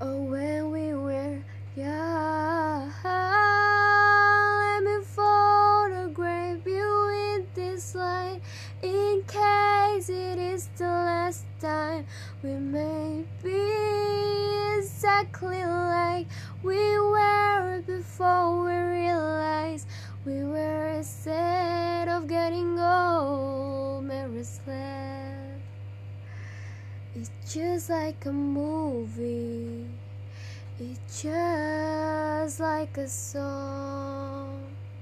Oh, when we were young, let me photograph you in this light in case it is the last time we may be exactly like we were before we realized we were instead of getting old, restless. It's just like a movie. Just like a song.